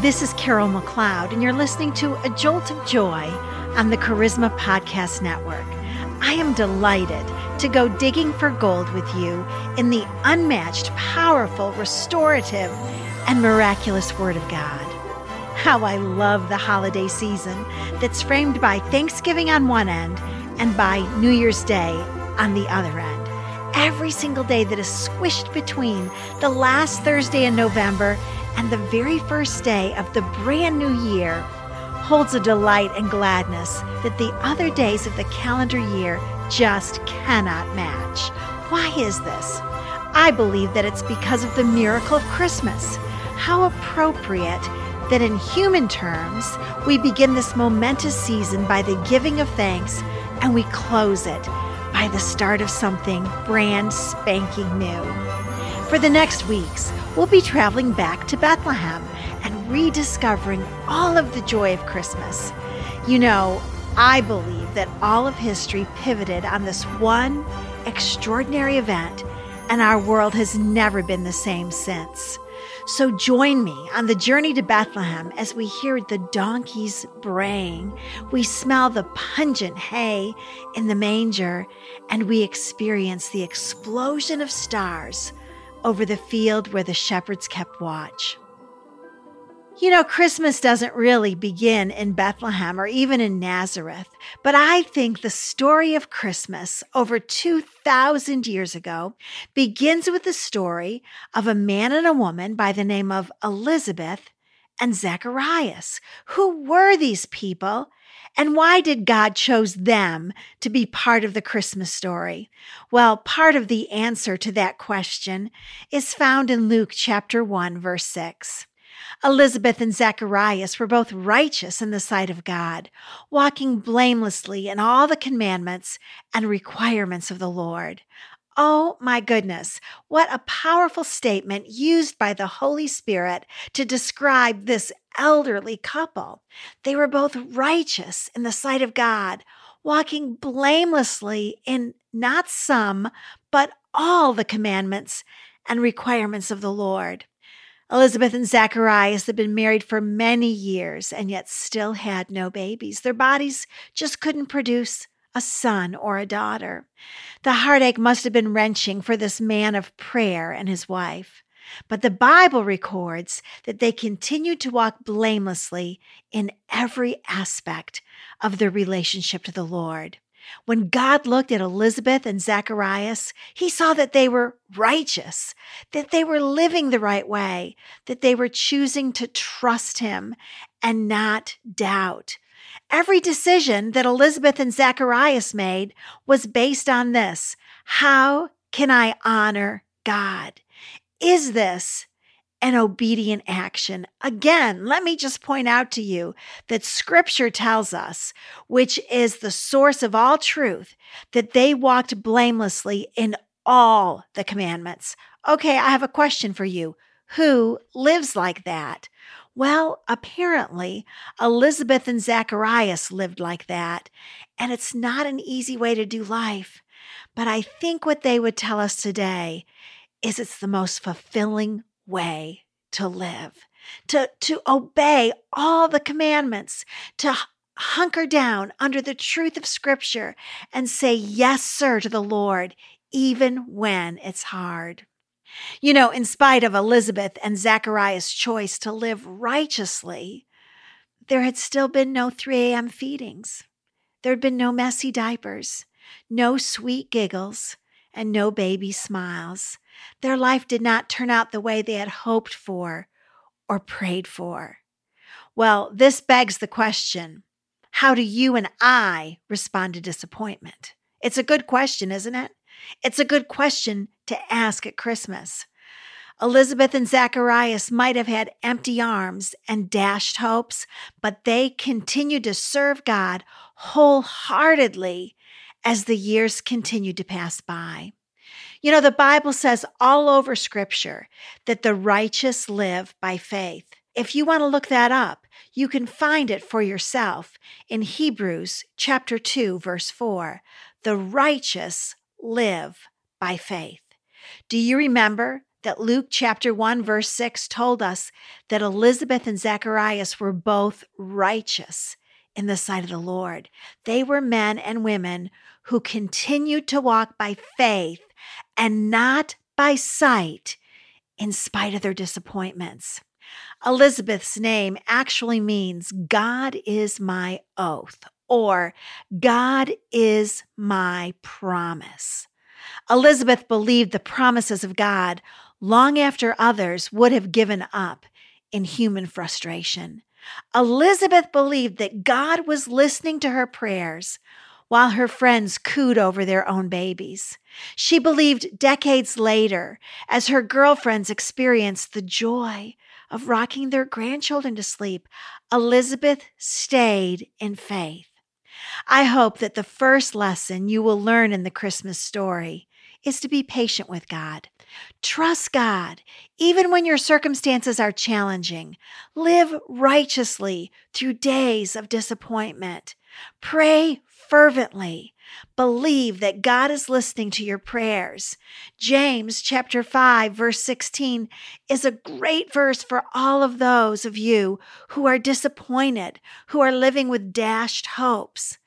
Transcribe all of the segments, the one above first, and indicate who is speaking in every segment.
Speaker 1: This is Carol McLeod, and you're listening to A Jolt of Joy on the Charisma Podcast Network. I am delighted to go digging for gold with you in the unmatched, powerful, restorative, and miraculous Word of God. How I love the holiday season that's framed by Thanksgiving on one end and by New Year's Day on the other end. Every single day that is squished between the last Thursday in November and the very first day of the brand new year holds a delight and gladness that the other days of the calendar year just cannot match. Why is this? I believe that it's because of the miracle of Christmas. How appropriate that in human terms, we begin this momentous season by the giving of thanks and we close it by the start of something brand spanking new. For the next weeks, we'll be traveling back to Bethlehem and rediscovering all of the joy of Christmas. You know, I believe that all of history pivoted on this one extraordinary event, and our world has never been the same since. So join me on the journey to Bethlehem as we hear the donkeys braying, we smell the pungent hay in the manger, and we experience the explosion of stars over the field where the shepherds kept watch. You know, Christmas doesn't really begin in Bethlehem or even in Nazareth, but I think the story of Christmas over 2,000 years ago begins with the story of a man and a woman by the name of Elizabeth and Zacharias. Who were these people? And why did God chose them to be part of the Christmas story? Well, part of the answer to that question is found in Luke chapter 1 verse 6. Elizabeth and Zacharias were both righteous in the sight of God, walking blamelessly in all the commandments and requirements of the Lord. Oh my goodness, what a powerful statement used by the Holy Spirit to describe this elderly couple. They were both righteous in the sight of God, walking blamelessly in not some, but all the commandments and requirements of the Lord. Elizabeth and Zacharias had been married for many years and yet still had no babies. Their bodies just couldn't produce a son or a daughter. The heartache must have been wrenching for this man of prayer and his wife. But the Bible records that they continued to walk blamelessly in every aspect of their relationship to the Lord. When God looked at Elizabeth and Zacharias, he saw that they were righteous, that they were living the right way, that they were choosing to trust him and not doubt. Every decision that Elizabeth and Zacharias made was based on this How can I honor God? Is this an obedient action. Again, let me just point out to you that scripture tells us, which is the source of all truth, that they walked blamelessly in all the commandments. Okay, I have a question for you. Who lives like that? Well, apparently, Elizabeth and Zacharias lived like that, and it's not an easy way to do life. But I think what they would tell us today is it's the most fulfilling way to live, to, to obey all the commandments, to hunker down under the truth of Scripture and say yes, sir, to the Lord, even when it's hard. You know, in spite of Elizabeth and Zachariah's choice to live righteously, there had still been no 3 a.m. feedings. There had been no messy diapers, no sweet giggles, and no baby smiles. Their life did not turn out the way they had hoped for or prayed for. Well, this begs the question how do you and I respond to disappointment? It's a good question, isn't it? It's a good question to ask at Christmas. Elizabeth and Zacharias might have had empty arms and dashed hopes, but they continued to serve God wholeheartedly as the years continued to pass by. You know, the Bible says all over scripture that the righteous live by faith. If you want to look that up, you can find it for yourself in Hebrews chapter 2 verse 4. The righteous live by faith. Do you remember that Luke chapter 1 verse 6 told us that Elizabeth and Zacharias were both righteous in the sight of the Lord. They were men and women who continued to walk by faith and not by sight in spite of their disappointments. Elizabeth's name actually means God is my oath or God is my promise. Elizabeth believed the promises of God long after others would have given up in human frustration. Elizabeth believed that God was listening to her prayers while her friends cooed over their own babies. She believed decades later, as her girlfriends experienced the joy of rocking their grandchildren to sleep, Elizabeth stayed in faith. I hope that the first lesson you will learn in the Christmas story is to be patient with God. Trust God, even when your circumstances are challenging. Live righteously through days of disappointment. Pray fervently. Believe that God is listening to your prayers. James chapter 5 verse 16 is a great verse for all of those of you who are disappointed, who are living with dashed hopes.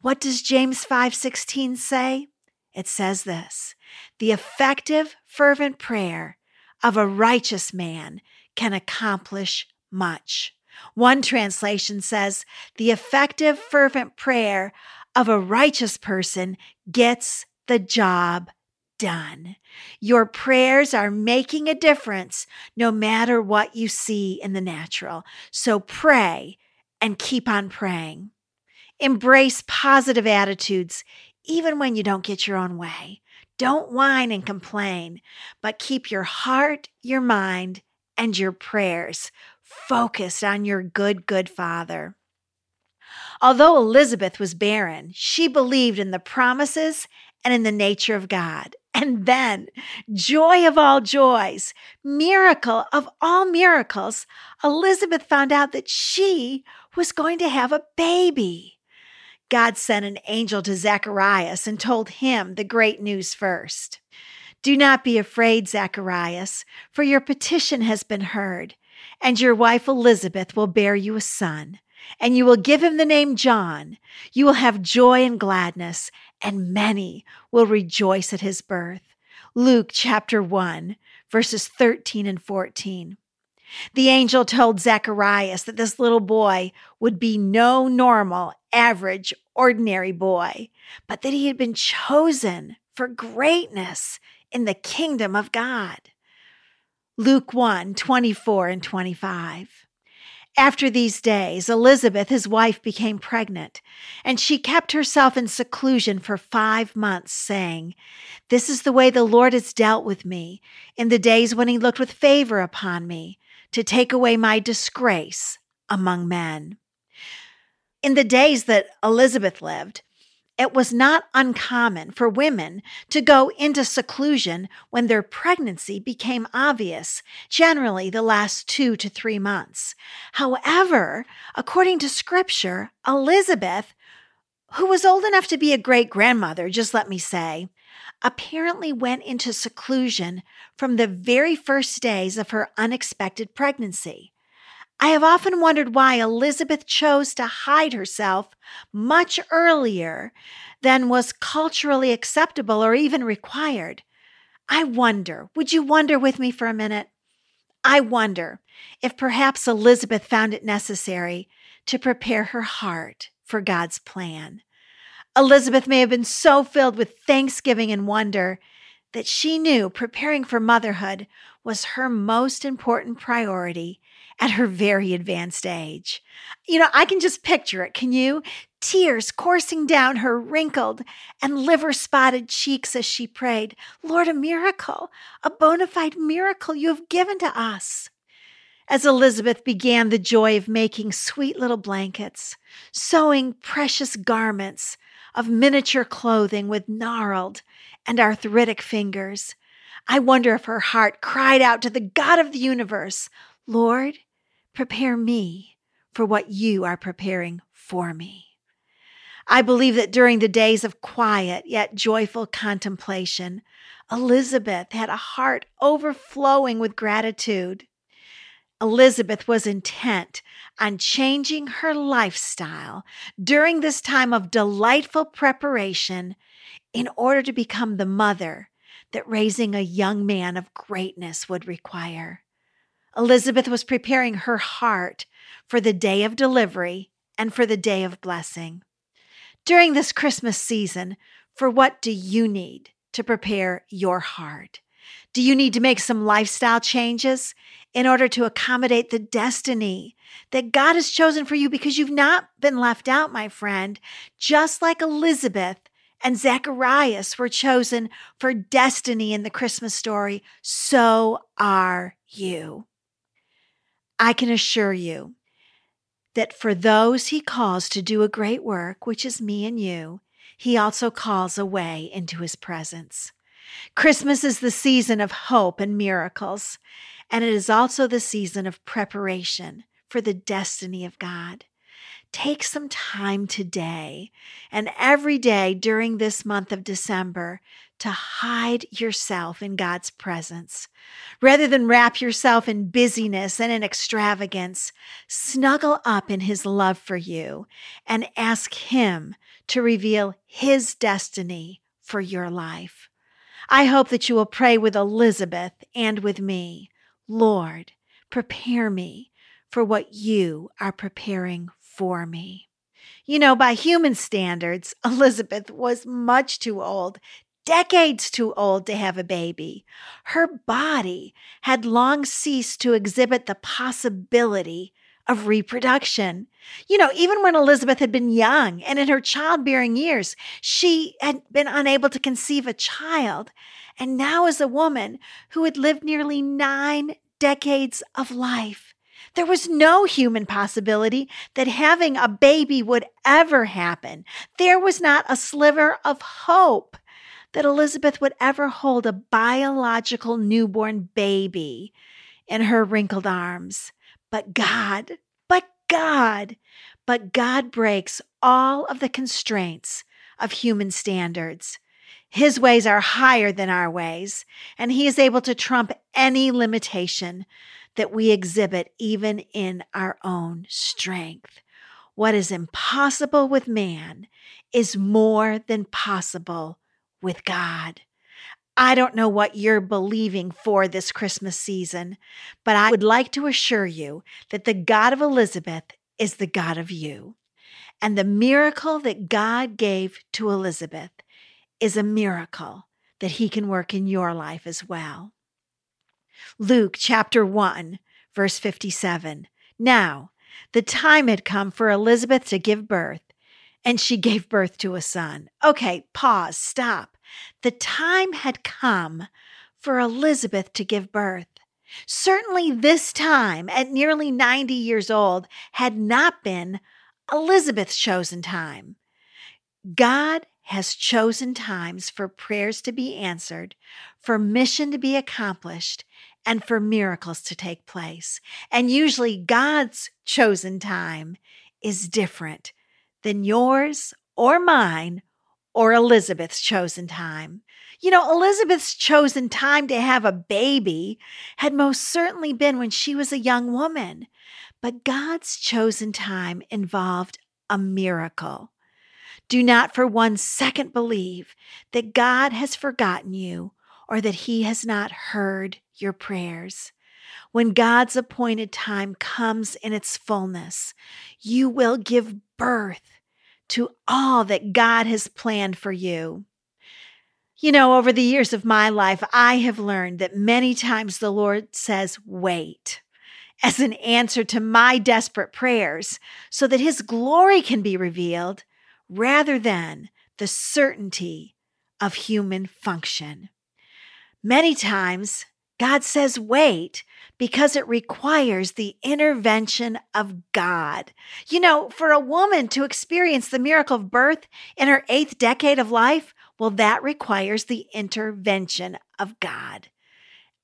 Speaker 1: What does James 5:16 say? It says this: "The effective fervent prayer of a righteous man can accomplish much." One translation says, "The effective fervent prayer of a righteous person gets the job done. Your prayers are making a difference no matter what you see in the natural. So pray and keep on praying. Embrace positive attitudes even when you don't get your own way. Don't whine and complain, but keep your heart, your mind, and your prayers focused on your good, good Father. Although Elizabeth was barren, she believed in the promises and in the nature of God. And then, joy of all joys, miracle of all miracles, Elizabeth found out that she was going to have a baby. God sent an angel to Zacharias and told him the great news first. Do not be afraid, Zacharias, for your petition has been heard, and your wife Elizabeth will bear you a son and you will give him the name John. You will have joy and gladness, and many will rejoice at his birth. Luke chapter 1, verses 13 and 14. The angel told Zacharias that this little boy would be no normal, average, ordinary boy, but that he had been chosen for greatness in the kingdom of God. Luke 1 24 and 25. After these days, Elizabeth, his wife, became pregnant, and she kept herself in seclusion for five months, saying, This is the way the Lord has dealt with me in the days when he looked with favor upon me to take away my disgrace among men. In the days that Elizabeth lived, it was not uncommon for women to go into seclusion when their pregnancy became obvious, generally the last two to three months. However, according to scripture, Elizabeth, who was old enough to be a great grandmother, just let me say, apparently went into seclusion from the very first days of her unexpected pregnancy. I have often wondered why Elizabeth chose to hide herself much earlier than was culturally acceptable or even required. I wonder, would you wonder with me for a minute? I wonder if perhaps Elizabeth found it necessary to prepare her heart for God's plan. Elizabeth may have been so filled with thanksgiving and wonder that she knew preparing for motherhood was her most important priority at her very advanced age. You know, I can just picture it. Can you? Tears coursing down her wrinkled and liver spotted cheeks as she prayed, Lord, a miracle, a bona fide miracle you have given to us. As Elizabeth began the joy of making sweet little blankets, sewing precious garments of miniature clothing with gnarled and arthritic fingers, I wonder if her heart cried out to the God of the universe, Lord, prepare me for what you are preparing for me. I believe that during the days of quiet yet joyful contemplation, Elizabeth had a heart overflowing with gratitude. Elizabeth was intent on changing her lifestyle during this time of delightful preparation in order to become the mother that raising a young man of greatness would require. Elizabeth was preparing her heart for the day of delivery and for the day of blessing. During this Christmas season, for what do you need to prepare your heart? Do you need to make some lifestyle changes in order to accommodate the destiny that God has chosen for you because you've not been left out, my friend? Just like Elizabeth and Zacharias were chosen for destiny in the Christmas story, so are you. I can assure you that for those he calls to do a great work, which is me and you, he also calls a way into his presence. Christmas is the season of hope and miracles, and it is also the season of preparation for the destiny of God. Take some time today and every day during this month of December to hide yourself in God's presence. Rather than wrap yourself in busyness and in extravagance, snuggle up in His love for you and ask Him to reveal His destiny for your life. I hope that you will pray with Elizabeth and with me. Lord, prepare me for what you are preparing for me. You know, by human standards, Elizabeth was much too old, decades too old to have a baby. Her body had long ceased to exhibit the possibility of reproduction. You know, even when Elizabeth had been young and in her childbearing years, she had been unable to conceive a child. And now, as a woman who had lived nearly nine decades of life, there was no human possibility that having a baby would ever happen. There was not a sliver of hope that Elizabeth would ever hold a biological newborn baby in her wrinkled arms. But God, but God, but God breaks all of the constraints of human standards. His ways are higher than our ways, and He is able to trump any limitation that we exhibit even in our own strength. What is impossible with man is more than possible with God. I don't know what you're believing for this Christmas season, but I would like to assure you that the God of Elizabeth is the God of you. And the miracle that God gave to Elizabeth is a miracle that he can work in your life as well. Luke chapter 1, verse 57. Now, the time had come for Elizabeth to give birth, and she gave birth to a son. Okay, pause, stop. The time had come for Elizabeth to give birth. Certainly, this time, at nearly 90 years old, had not been Elizabeth's chosen time. God has chosen times for prayers to be answered, for mission to be accomplished, and for miracles to take place. And usually, God's chosen time is different than yours or mine or Elizabeth's chosen time. You know, Elizabeth's chosen time to have a baby had most certainly been when she was a young woman, but God's chosen time involved a miracle. Do not for one second believe that God has forgotten you or that he has not heard your prayers. When God's appointed time comes in its fullness, you will give birth to all that God has planned for you. You know, over the years of my life, I have learned that many times the Lord says, wait, as an answer to my desperate prayers, so that His glory can be revealed rather than the certainty of human function. Many times, God says, wait, because it requires the intervention of God. You know, for a woman to experience the miracle of birth in her eighth decade of life, well, that requires the intervention of God.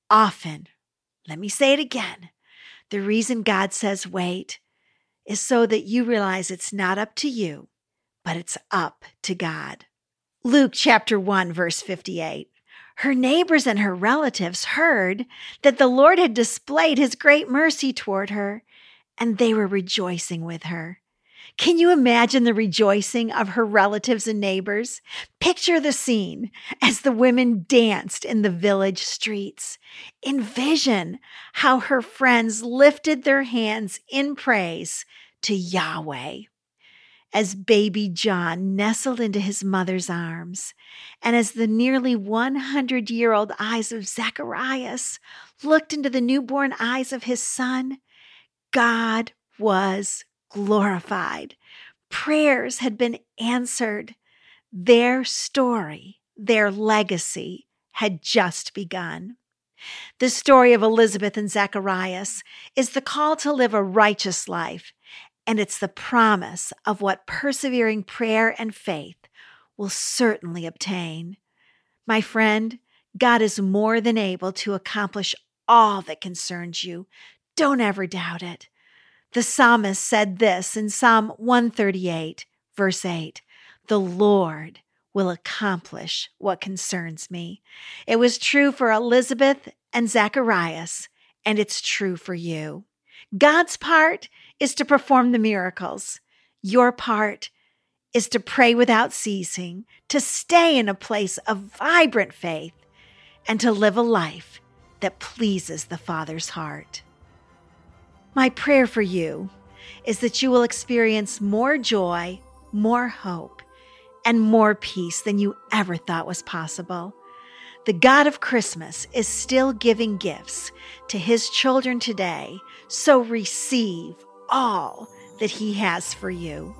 Speaker 1: Often, let me say it again the reason God says wait is so that you realize it's not up to you, but it's up to God. Luke chapter 1, verse 58. Her neighbors and her relatives heard that the Lord had displayed his great mercy toward her, and they were rejoicing with her. Can you imagine the rejoicing of her relatives and neighbors? Picture the scene as the women danced in the village streets. Envision how her friends lifted their hands in praise to Yahweh as baby John nestled into his mother's arms, and as the nearly 100 year old eyes of Zacharias looked into the newborn eyes of his son, God was glorified. Prayers had been answered. Their story, their legacy had just begun. The story of Elizabeth and Zacharias is the call to live a righteous life and it's the promise of what persevering prayer and faith will certainly obtain. My friend, God is more than able to accomplish all that concerns you. Don't ever doubt it. The psalmist said this in Psalm 138, verse 8 The Lord will accomplish what concerns me. It was true for Elizabeth and Zacharias, and it's true for you. God's part is to perform the miracles. Your part is to pray without ceasing, to stay in a place of vibrant faith, and to live a life that pleases the Father's heart. My prayer for you is that you will experience more joy, more hope, and more peace than you ever thought was possible. The God of Christmas is still giving gifts to his children today, so receive all that he has for you.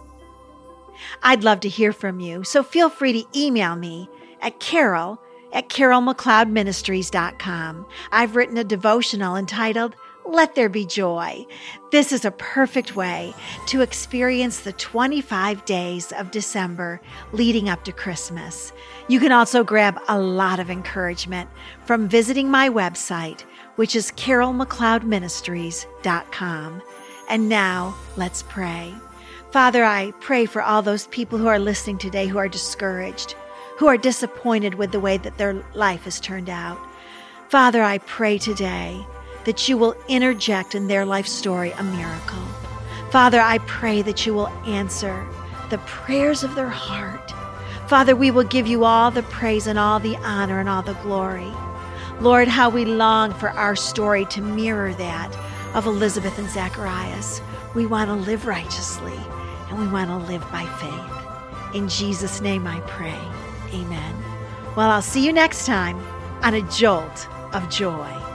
Speaker 1: I'd love to hear from you, so feel free to email me at carol at carolmcleodministries.com. I've written a devotional entitled let there be joy. This is a perfect way to experience the 25 days of December leading up to Christmas. You can also grab a lot of encouragement from visiting my website, which is carolmcleodministries.com. And now let's pray. Father, I pray for all those people who are listening today who are discouraged, who are disappointed with the way that their life has turned out. Father, I pray today that you will interject in their life story a miracle. Father, I pray that you will answer the prayers of their heart. Father, we will give you all the praise and all the honor and all the glory. Lord, how we long for our story to mirror that of Elizabeth and Zacharias. We want to live righteously and we want to live by faith. In Jesus' name I pray. Amen. Well, I'll see you next time on A Jolt of Joy.